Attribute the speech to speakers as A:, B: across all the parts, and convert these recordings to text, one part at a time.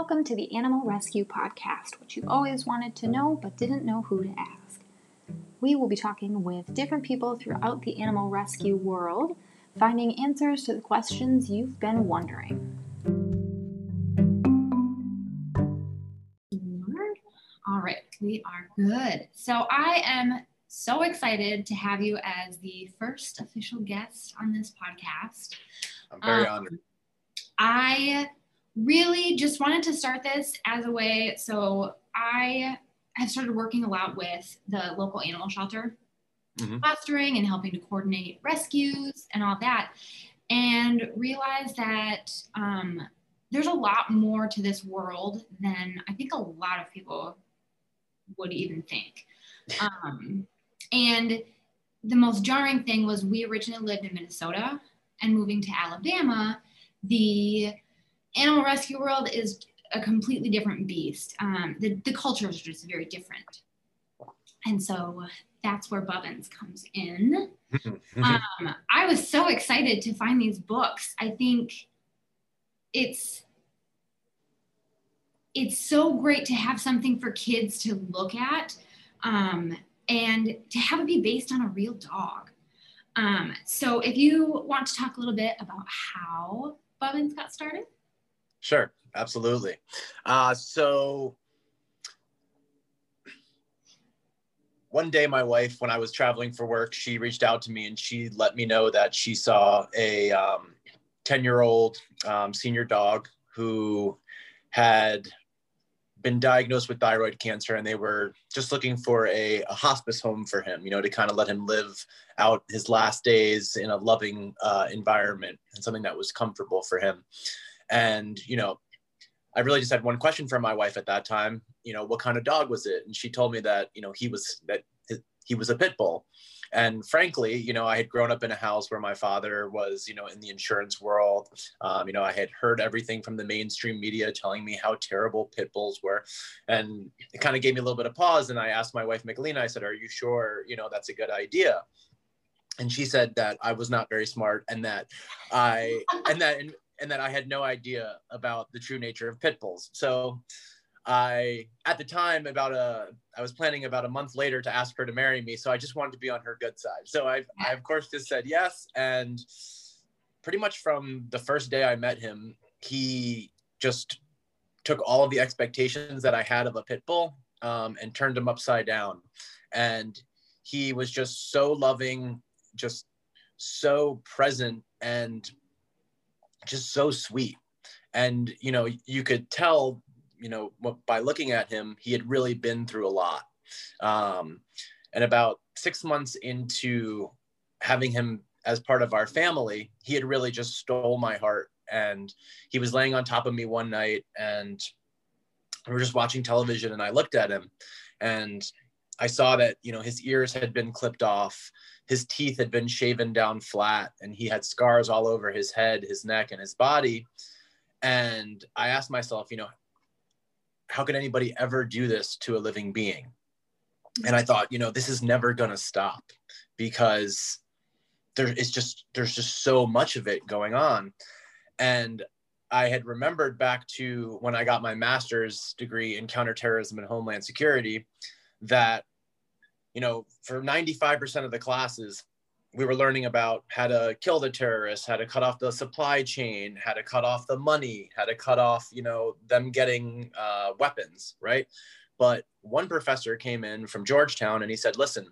A: Welcome to the Animal Rescue Podcast, which you always wanted to know but didn't know who to ask. We will be talking with different people throughout the animal rescue world, finding answers to the questions you've been wondering.
B: All right, we are good. So I am so excited to have you as the first official guest on this podcast.
C: I'm very um, honored.
B: I really just wanted to start this as a way. So I have started working a lot with the local animal shelter, mm-hmm. fostering and helping to coordinate rescues and all that, and realized that um, there's a lot more to this world than I think a lot of people would even think. Um, and the most jarring thing was we originally lived in Minnesota and moving to Alabama, the animal rescue world is a completely different beast. Um, the, the culture is just very different. And so that's where Bubbins comes in. um, I was so excited to find these books. I think it's it's so great to have something for kids to look at um, and to have it be based on a real dog. Um, so if you want to talk a little bit about how Bubbins got started.
C: Sure, absolutely. Uh, so one day, my wife, when I was traveling for work, she reached out to me and she let me know that she saw a 10 um, year old um, senior dog who had been diagnosed with thyroid cancer and they were just looking for a, a hospice home for him you know to kind of let him live out his last days in a loving uh, environment and something that was comfortable for him and, you know, I really just had one question for my wife at that time, you know, what kind of dog was it? And she told me that, you know, he was that he was a pit bull. And frankly, you know, I had grown up in a house where my father was, you know, in the insurance world. Um, you know, I had heard everything from the mainstream media telling me how terrible pit bulls were. And it kind of gave me a little bit of pause. And I asked my wife, Michelina, I said, Are you sure, you know, that's a good idea? And she said that I was not very smart and that I, and that, and that I had no idea about the true nature of pit bulls. So I, at the time, about a, I was planning about a month later to ask her to marry me. So I just wanted to be on her good side. So I, I of course just said yes. And pretty much from the first day I met him, he just took all of the expectations that I had of a pit bull um, and turned them upside down. And he was just so loving, just so present and just so sweet. And, you know, you could tell, you know, by looking at him, he had really been through a lot. Um, and about six months into having him as part of our family, he had really just stole my heart. And he was laying on top of me one night and we were just watching television and I looked at him and I saw that, you know, his ears had been clipped off his teeth had been shaven down flat and he had scars all over his head, his neck, and his body. And I asked myself, you know, how could anybody ever do this to a living being? And I thought, you know, this is never going to stop because there is just there's just so much of it going on. And I had remembered back to when I got my master's degree in counterterrorism and homeland security that you know, for 95% of the classes, we were learning about how to kill the terrorists, how to cut off the supply chain, how to cut off the money, how to cut off, you know, them getting uh, weapons, right? But one professor came in from Georgetown and he said, listen,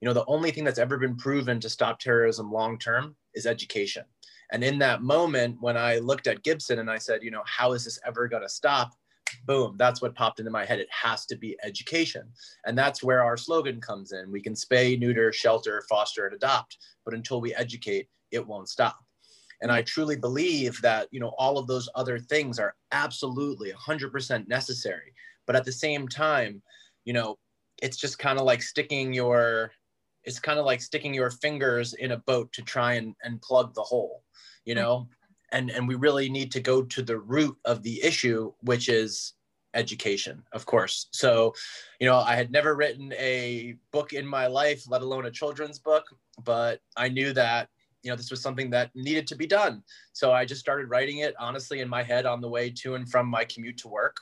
C: you know, the only thing that's ever been proven to stop terrorism long term is education. And in that moment, when I looked at Gibson and I said, you know, how is this ever going to stop? Boom, that's what popped into my head. It has to be education. And that's where our slogan comes in. We can spay, neuter, shelter, foster, and adopt, but until we educate, it won't stop. And I truly believe that, you know, all of those other things are absolutely 100% necessary. But at the same time, you know, it's just kind of like sticking your, it's kind of like sticking your fingers in a boat to try and, and plug the hole, you know? And and we really need to go to the root of the issue which is education of course so you know i had never written a book in my life let alone a children's book but i knew that you know, this was something that needed to be done. So I just started writing it honestly in my head on the way to and from my commute to work.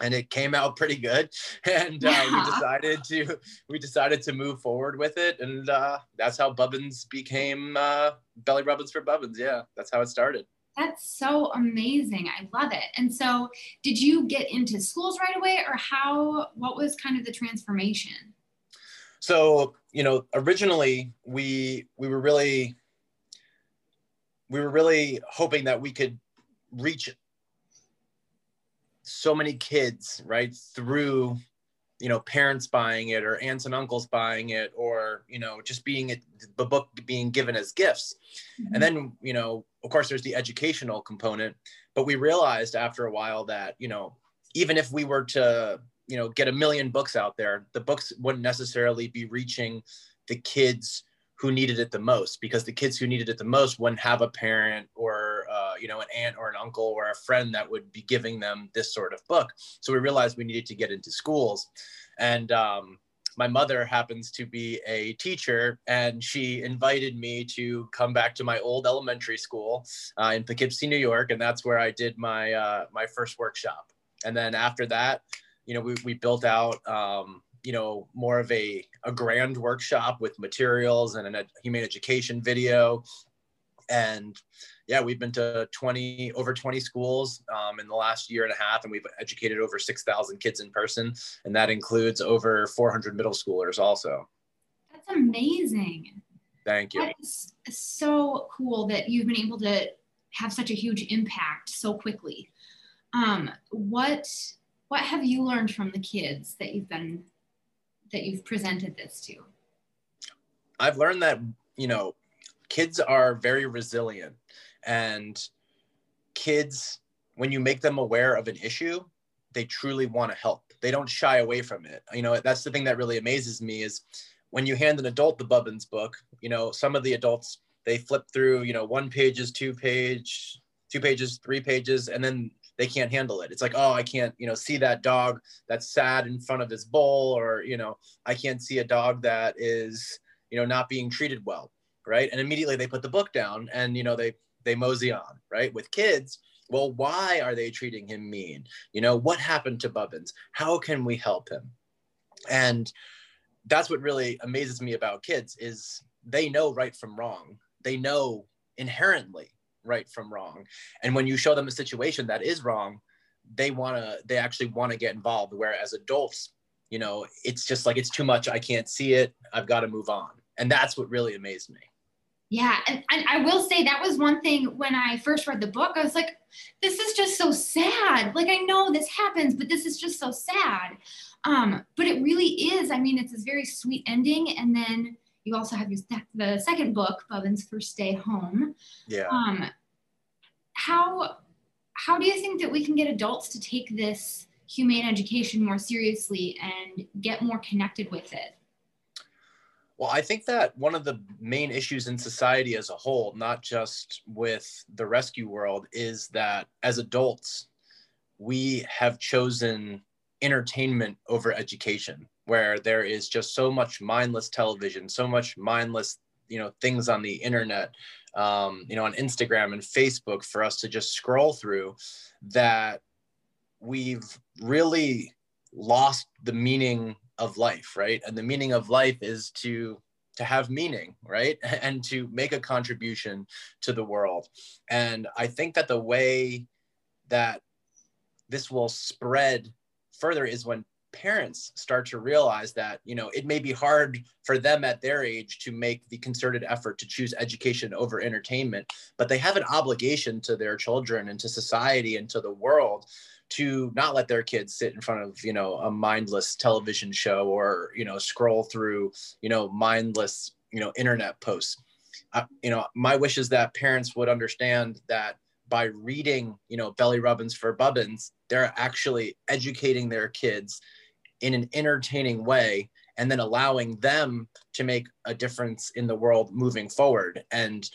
C: And it came out pretty good, and uh, yeah. we decided to we decided to move forward with it, and uh, that's how Bubbins became uh, Belly Rubbins for Bubbins. Yeah, that's how it started.
B: That's so amazing. I love it. And so, did you get into schools right away, or how? What was kind of the transformation?
C: So, you know, originally we we were really we were really hoping that we could reach so many kids right through you know parents buying it or aunts and uncles buying it or you know just being it the book being given as gifts mm-hmm. and then you know of course there's the educational component but we realized after a while that you know even if we were to you know get a million books out there the books wouldn't necessarily be reaching the kids who needed it the most because the kids who needed it the most wouldn't have a parent or you know an aunt or an uncle or a friend that would be giving them this sort of book. So we realized we needed to get into schools. And um, my mother happens to be a teacher and she invited me to come back to my old elementary school uh, in poughkeepsie new york. And that's where i did my uh, my first workshop. And then after that you know we, we built out um, you know more of a, a grand workshop with materials and a humane education video and yeah we've been to 20 over 20 schools um, in the last year and a half and we've educated over 6000 kids in person and that includes over 400 middle schoolers also.
B: That's amazing.
C: Thank you.
B: That's so cool that you've been able to have such a huge impact so quickly. Um, what what have you learned from the kids that you've been that you've presented this to?
C: I've learned that, you know, kids are very resilient and kids, when you make them aware of an issue, they truly want to help. They don't shy away from it. You know, that's the thing that really amazes me is when you hand an adult the Bubbins book, you know, some of the adults, they flip through, you know, one pages, two page, two pages, three pages, and then they can't handle it. It's like, oh, I can't, you know, see that dog that's sad in front of his bowl, or you know, I can't see a dog that is, you know, not being treated well, right? And immediately they put the book down and you know they they mosey on, right? With kids, well, why are they treating him mean? You know, what happened to Bubbins? How can we help him? And that's what really amazes me about kids is they know right from wrong. They know inherently right from wrong and when you show them a situation that is wrong they want to they actually want to get involved whereas adults you know it's just like it's too much i can't see it i've got to move on and that's what really amazed me
B: yeah and, and i will say that was one thing when i first read the book i was like this is just so sad like i know this happens but this is just so sad um but it really is i mean it's this very sweet ending and then you also have your, the second book, Bubbins First Day Home.
C: Yeah.
B: Um, how how do you think that we can get adults to take this humane education more seriously and get more connected with it?
C: Well, I think that one of the main issues in society as a whole, not just with the rescue world, is that as adults, we have chosen entertainment over education where there is just so much mindless television, so much mindless, you know, things on the internet, um, you know, on Instagram and Facebook for us to just scroll through that we've really lost the meaning of life, right? And the meaning of life is to to have meaning, right? And to make a contribution to the world. And I think that the way that this will spread further is when parents start to realize that you know it may be hard for them at their age to make the concerted effort to choose education over entertainment but they have an obligation to their children and to society and to the world to not let their kids sit in front of you know a mindless television show or you know scroll through you know mindless you know internet posts. Uh, you know my wish is that parents would understand that by reading you know belly rubbins for bubbins they're actually educating their kids in an entertaining way and then allowing them to make a difference in the world moving forward. And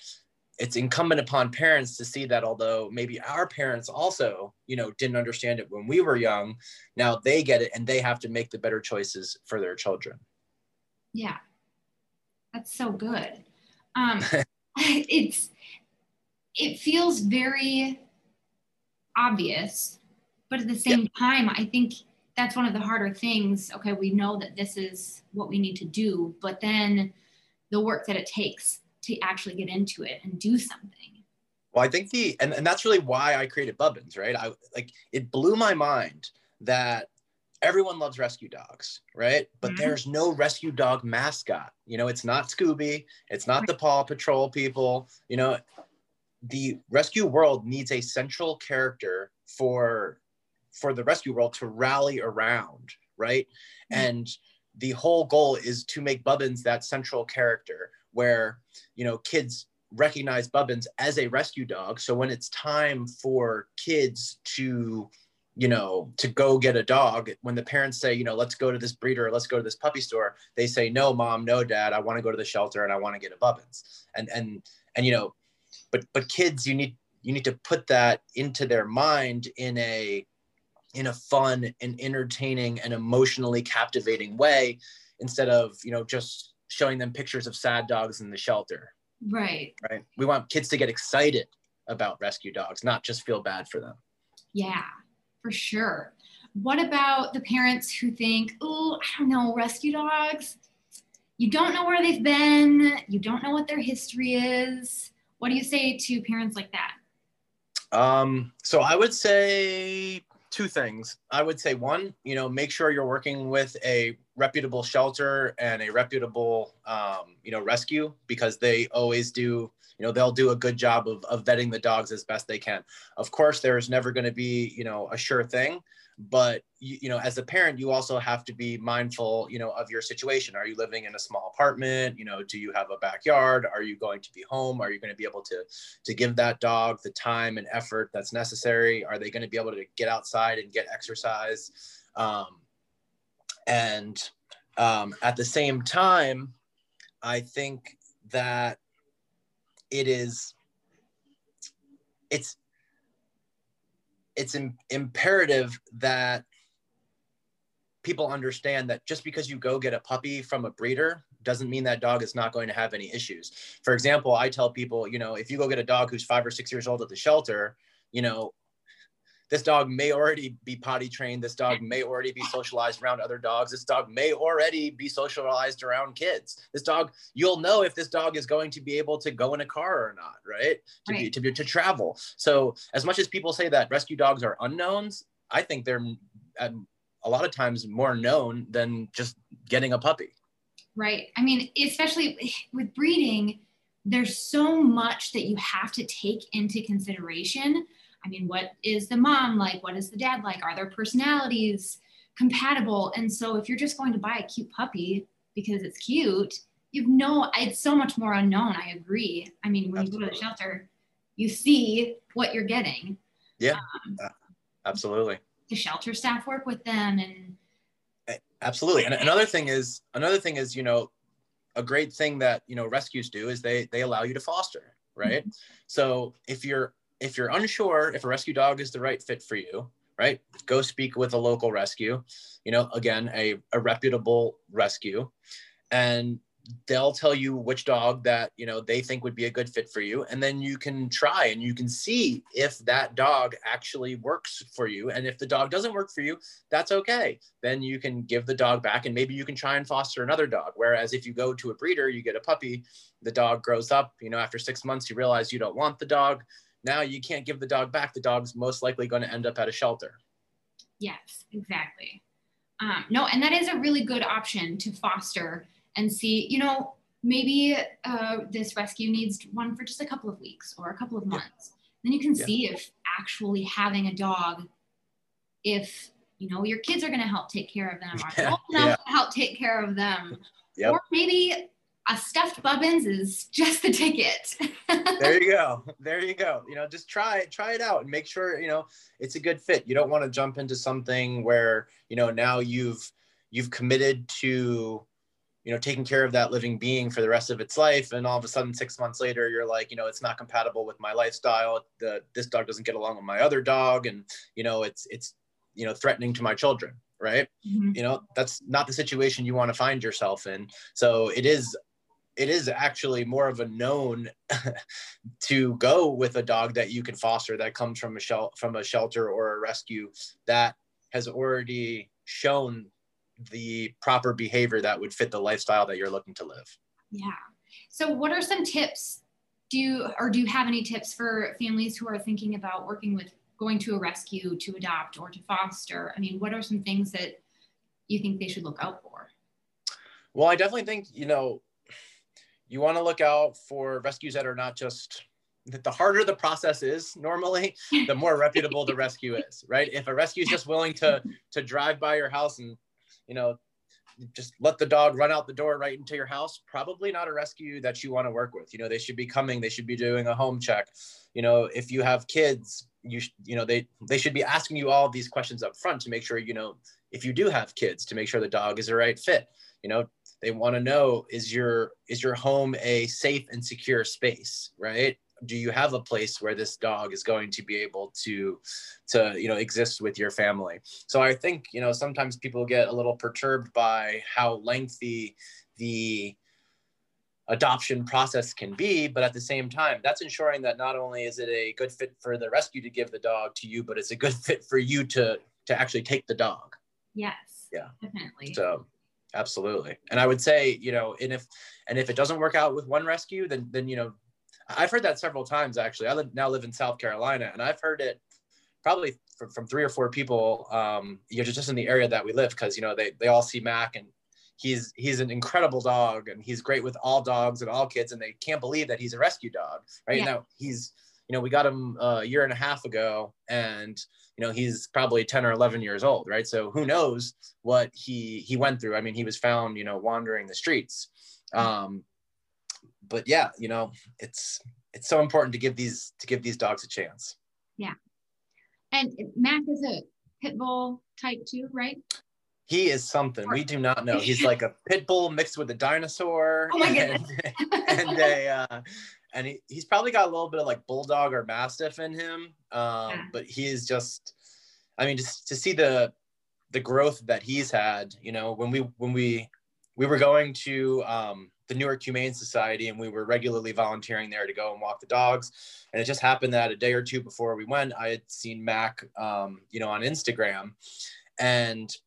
C: it's incumbent upon parents to see that although maybe our parents also you know didn't understand it when we were young now they get it and they have to make the better choices for their children.
B: Yeah. That's so good. Um, it's it feels very obvious but at the same time i think that's one of the harder things. Okay we know that this is what we need to do but then the work that it takes to actually get into it and do something
C: well i think the and, and that's really why i created bubbins right i like it blew my mind that everyone loves rescue dogs, right? But mm-hmm. there's no rescue dog mascot. You know, it's not Scooby, it's not the Paw Patrol people. You know, the rescue world needs a central character for for the rescue world to rally around, right? Mm-hmm. And the whole goal is to make Bubbins that central character where, you know, kids recognize Bubbins as a rescue dog. So when it's time for kids to you know, to go get a dog, when the parents say, you know, let's go to this breeder, let's go to this puppy store, they say, no, mom, no, dad, I want to go to the shelter and I want to get a Bubbins. And and and you know, but but kids, you need you need to put that into their mind in a in a fun and entertaining and emotionally captivating way instead of you know just showing them pictures of sad dogs in the shelter
B: right
C: right we want kids to get excited about rescue dogs not just feel bad for them
B: yeah for sure. What about the parents who think, oh, I don't know, rescue dogs? You don't know where they've been, you don't know what their history is. What do you say to parents like that?
C: Um, so I would say two things. I would say one, you know, make sure you're working with a reputable shelter and a reputable, um, you know, rescue because they always do you know they'll do a good job of, of vetting the dogs as best they can. Of course there's never going to be you know a sure thing but you, you know as a parent you also have to be mindful you know of your situation. Are you living in a small apartment? You know do you have a backyard? Are you going to be home? Are you going to be able to to give that dog the time and effort that's necessary? Are they going to be able to get outside and get exercise? Um, and um, at the same time i think that it is it's it's Im- imperative that people understand that just because you go get a puppy from a breeder doesn't mean that dog is not going to have any issues. For example, I tell people, you know, if you go get a dog who's five or six years old at the shelter, you know, this dog may already be potty trained. This dog may already be socialized around other dogs. This dog may already be socialized around kids. This dog, you'll know if this dog is going to be able to go in a car or not, right? To right. be to be to travel. So as much as people say that rescue dogs are unknowns, I think they're um, a lot of times more known than just getting a puppy.
B: Right. I mean, especially with breeding, there's so much that you have to take into consideration I mean, what is the mom like? What is the dad like? Are their personalities compatible? And so if you're just going to buy a cute puppy because it's cute, you've no, it's so much more unknown. I agree. I mean, when absolutely. you go to the shelter, you see what you're getting.
C: Yeah, um, uh, absolutely.
B: The shelter staff work with them and
C: absolutely. And another thing is, another thing is, you know, a great thing that, you know, rescues do is they, they allow you to foster, right? Mm-hmm. So if you're if you're unsure if a rescue dog is the right fit for you, right, go speak with a local rescue, you know, again, a, a reputable rescue, and they'll tell you which dog that you know they think would be a good fit for you and then you can try and you can see if that dog actually works for you and if the dog doesn't work for you that's okay. Then you can give the dog back and maybe you can try and foster another dog whereas if you go to a breeder you get a puppy the dog grows up you know after 6 months you realize you don't want the dog now you can't give the dog back. The dog's most likely going to end up at a shelter.
B: Yes, exactly. Um, no, and that is a really good option to foster and see, you know, maybe uh, this rescue needs one for just a couple of weeks or a couple of months. Yeah. Then you can yeah. see if actually having a dog, if you know your kids are going to help take care of them, or yeah. yeah. help take care of them, yep. or maybe a stuffed bubbins is just the ticket.
C: there you go. There you go. You know, just try it, try it out and make sure, you know, it's a good fit. You don't want to jump into something where, you know, now you've you've committed to, you know, taking care of that living being for the rest of its life. And all of a sudden, six months later, you're like, you know, it's not compatible with my lifestyle. The this dog doesn't get along with my other dog. And, you know, it's it's, you know, threatening to my children right mm-hmm. you know that's not the situation you want to find yourself in so it is it is actually more of a known to go with a dog that you can foster that comes from a shel- from a shelter or a rescue that has already shown the proper behavior that would fit the lifestyle that you're looking to live.
B: Yeah. So what are some tips do you or do you have any tips for families who are thinking about working with going to a rescue to adopt or to foster? I mean, what are some things that you think they should look out for?
C: Well, I definitely think, you know, you want to look out for rescues that are not just that the harder the process is normally the more reputable the rescue is right? If a rescue is just willing to to drive by your house and you know just let the dog run out the door right into your house probably not a rescue that you want to work with. You know they should be coming they should be doing a home check. You know if you have kids you you know they they should be asking you all these questions up front to make sure you know if you do have kids to make sure the dog is the right fit. You know they want to know is your is your home a safe and secure space right? Do you have a place where this dog is going to be able to to you know exist with your family? So i think you know sometimes people get a little perturbed by how lengthy the adoption process can be but at the same time that's ensuring that not only is it a good fit for the rescue to give the dog to you but it's a good fit for you to to actually take the dog.
B: Yes
C: yeah.
B: definitely.
C: So absolutely. And i would say you know and if and if it doesn't work out with one rescue then then you know i've heard that several times actually. I live, now live in south carolina and i've heard it probably from, from three or four people um you know just in the area that we live because you know they they all see mac and he's he's an incredible dog and he's great with all dogs and all kids and they can't believe that he's a rescue dog right? Yeah. now he's you know we got him a year and a half ago and you know he's probably 10 or 11 years old right? So who knows what he he went through. I mean he was found you know wandering the streets. Um but yeah you know it's it's so important to give these to give these dogs a chance.
B: Yeah. And mac is a pit bull type too right?
C: He is something. We do not know. He's like a pit bull mixed with a dinosaur oh my and, and a uh, and he, he's probably got a little bit of like bulldog or mastiff in him um, yeah. but he is just i mean just to see the the growth that he's had you know when we when we we were going to um, the newark humane society and we were regularly volunteering there to go and walk the dogs and it just happened that a day or two before we went i had seen mac um, you know on instagram and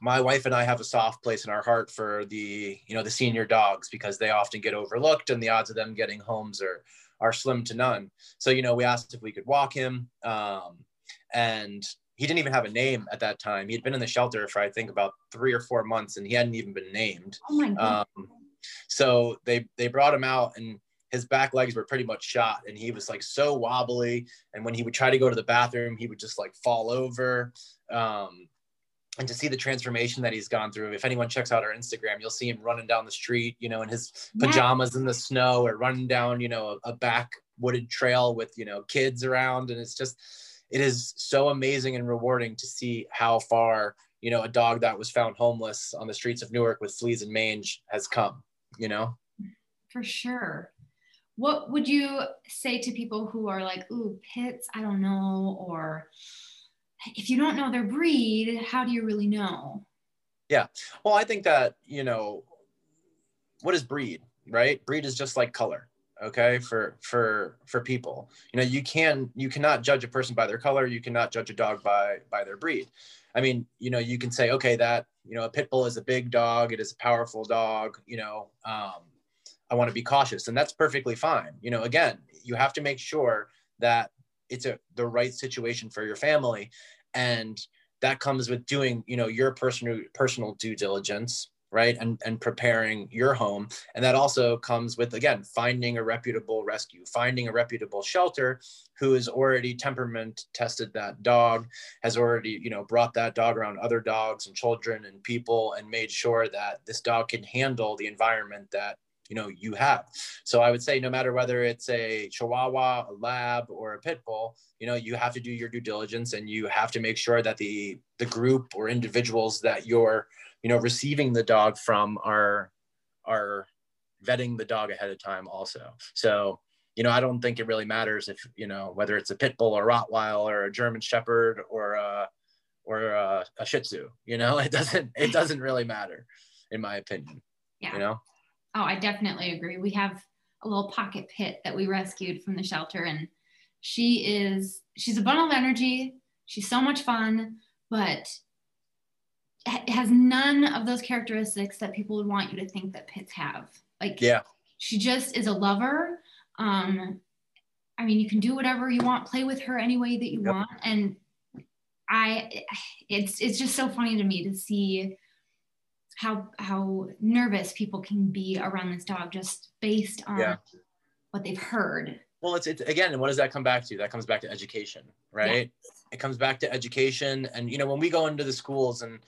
C: my wife and I have a soft place in our heart for the you know the senior dogs because they often get overlooked and the odds of them getting homes are are slim to none. So you know we asked if we could walk him, um, and he didn't even have a name at that time. He had been in the shelter for I think about three or four months, and he hadn't even been named.
B: Oh my god! Um,
C: so they they brought him out and his back legs were pretty much shot and he was like so wobbly and when he would try to go to the bathroom he would just like fall over um, and to see the transformation that he's gone through. If anyone checks out our Instagram, you'll see him running down the street, you know, in his pajamas yeah. in the snow or running down, you know, a, a back wooded trail with, you know, kids around. And it's just, it is so amazing and rewarding to see how far, you know, a dog that was found homeless on the streets of Newark with fleas and mange has come, you know?
B: For sure. What would you say to people who are like, ooh, pits, I don't know, or if you don't know their breed, how do you really know?
C: Yeah. Well, I think that, you know, what is breed, right? Breed is just like color okay for for for people you know you can you cannot judge a person by their color you cannot judge a dog by by their breed i mean you know you can say okay that you know a pit bull is a big dog it is a powerful dog you know um, i want to be cautious and that's perfectly fine you know again you have to make sure that it's a the right situation for your family. And that comes with doing you know your personal personal due diligence right? And and preparing your home. And that also comes with again finding a reputable rescue finding a reputable shelter who has already temperament tested that dog has already you know brought that dog around other dogs and children and people and made sure that this dog can handle the environment that you know you have. So i would say no matter whether it's a chihuahua a lab or a pit bull you know you have to do your due diligence and you have to make sure that the the group or individuals that you're you know receiving the dog from are are vetting the dog ahead of time also. So you know i don't think it really matters if you know whether it's a pit bull or rottweiler or a german shepherd or a or a, a shih tzu you know it doesn't it doesn't really matter in my opinion yeah. you know
B: Oh, I definitely agree. We have a little pocket pit that we rescued from the shelter, and she is she's a bundle of energy. She's so much fun, but has none of those characteristics that people would want you to think that pits have. Like,
C: yeah,
B: she just is a lover. Um, I mean, you can do whatever you want, play with her any way that you yep. want, and I, it's it's just so funny to me to see how how nervous people can be around this dog just based on yeah. what they've heard.
C: Well, it's, it's again, and what does that come back to? That comes back to education, right? Yes. It comes back to education, and you know, when we go into the schools and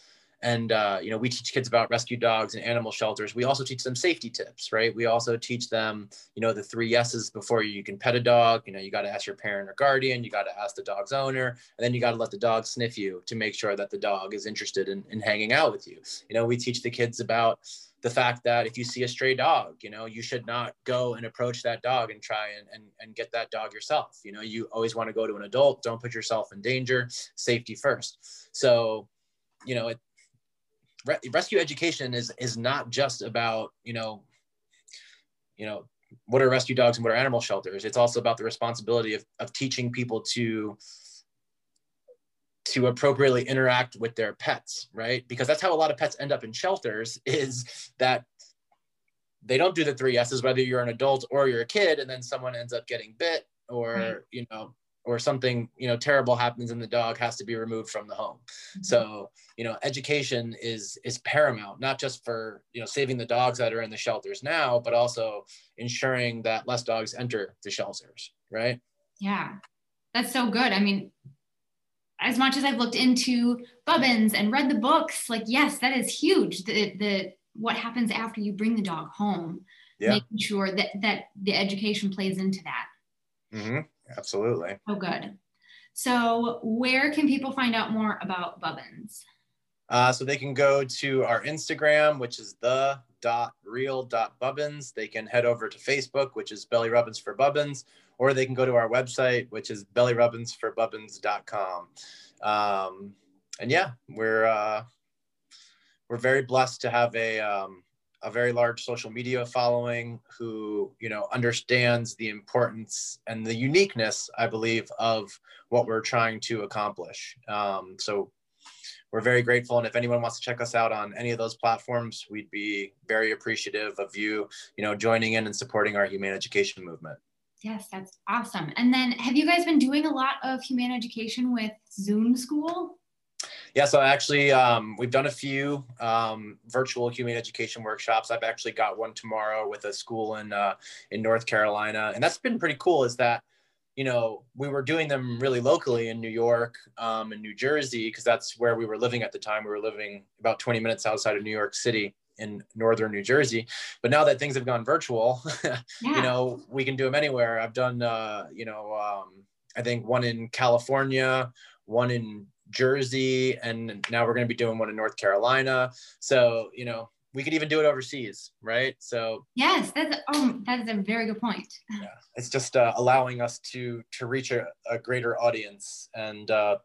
C: and uh, you know we teach kids about rescue dogs and animal shelters. We also teach them safety tips right? We also teach them you know the three yeses before you can pet a dog. You know you got to ask your parent or guardian you got to ask the dog's owner and then you got to let the dog sniff you to make sure that the dog is interested in, in hanging out with you. You know we teach the kids about the fact that if you see a stray dog you know you should not go and approach that dog and try and, and, and get that dog yourself. You know you always want to go to an adult. Don't put yourself in danger. Safety first. So you know it, re- rescue education is is not just about you know you know what are rescue dogs and what are animal shelters it's also about the responsibility of, of teaching people to to appropriately interact with their pets right because that's how a lot of pets end up in shelters is that they don't do the three s's whether you're an adult or you're a kid and then someone ends up getting bit or right. you know or something you know terrible happens and the dog has to be removed from the home mm-hmm. so you know education is is paramount not just for you know saving the dogs that are in the shelters now but also ensuring that less dogs enter the shelters right
B: yeah that's so good i mean as much as i've looked into bubbins and read the books like yes that is huge the the what happens after you bring the dog home yeah. making sure that that the education plays into that
C: mm-hmm. Absolutely.
B: Oh, good. So, where can people find out more about Bubbins?
C: Uh, so they can go to our Instagram, which is the dot real dot bubbins. They can head over to Facebook, which is Belly Rubbins for Bubbins, or they can go to our website, which is bellyrubbinsforbubbins.com. Um, and yeah, we're uh, we're very blessed to have a um, a very large social media following who you know understands the importance and the uniqueness i believe of what we're trying to accomplish. Um, so we're very grateful. And if anyone wants to check us out on any of those platforms we'd be very appreciative of you you know joining in and supporting our humane education movement.
B: Yes that's awesome. And then have you guys been doing a lot of humane education with zoom school
C: yeah, so actually, um, we've done a few um, virtual humane education workshops. I've actually got one tomorrow with a school in uh, in North Carolina, and that's been pretty cool. Is that you know we were doing them really locally in New York um, and New Jersey because that's where we were living at the time. We were living about 20 minutes outside of New York City in northern New Jersey. But now that things have gone virtual, yeah. you know, we can do them anywhere. I've done, uh, you know, um, I think one in California, one in Jersey, and now we're going to be doing one in North Carolina. So, you know, we could even do it overseas, right? So
B: yes, that's oh, that is a very good point.
C: Yeah, it's just uh, allowing us to to reach a, a greater audience, and uh,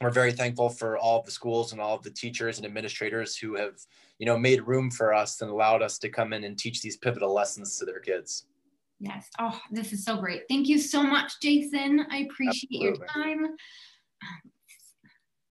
C: we're very thankful for all of the schools and all of the teachers and administrators who have, you know, made room for us and allowed us to come in and teach these pivotal lessons to their kids.
B: Yes. Oh, this is so great. Thank you so much, Jason. I appreciate Absolutely. your time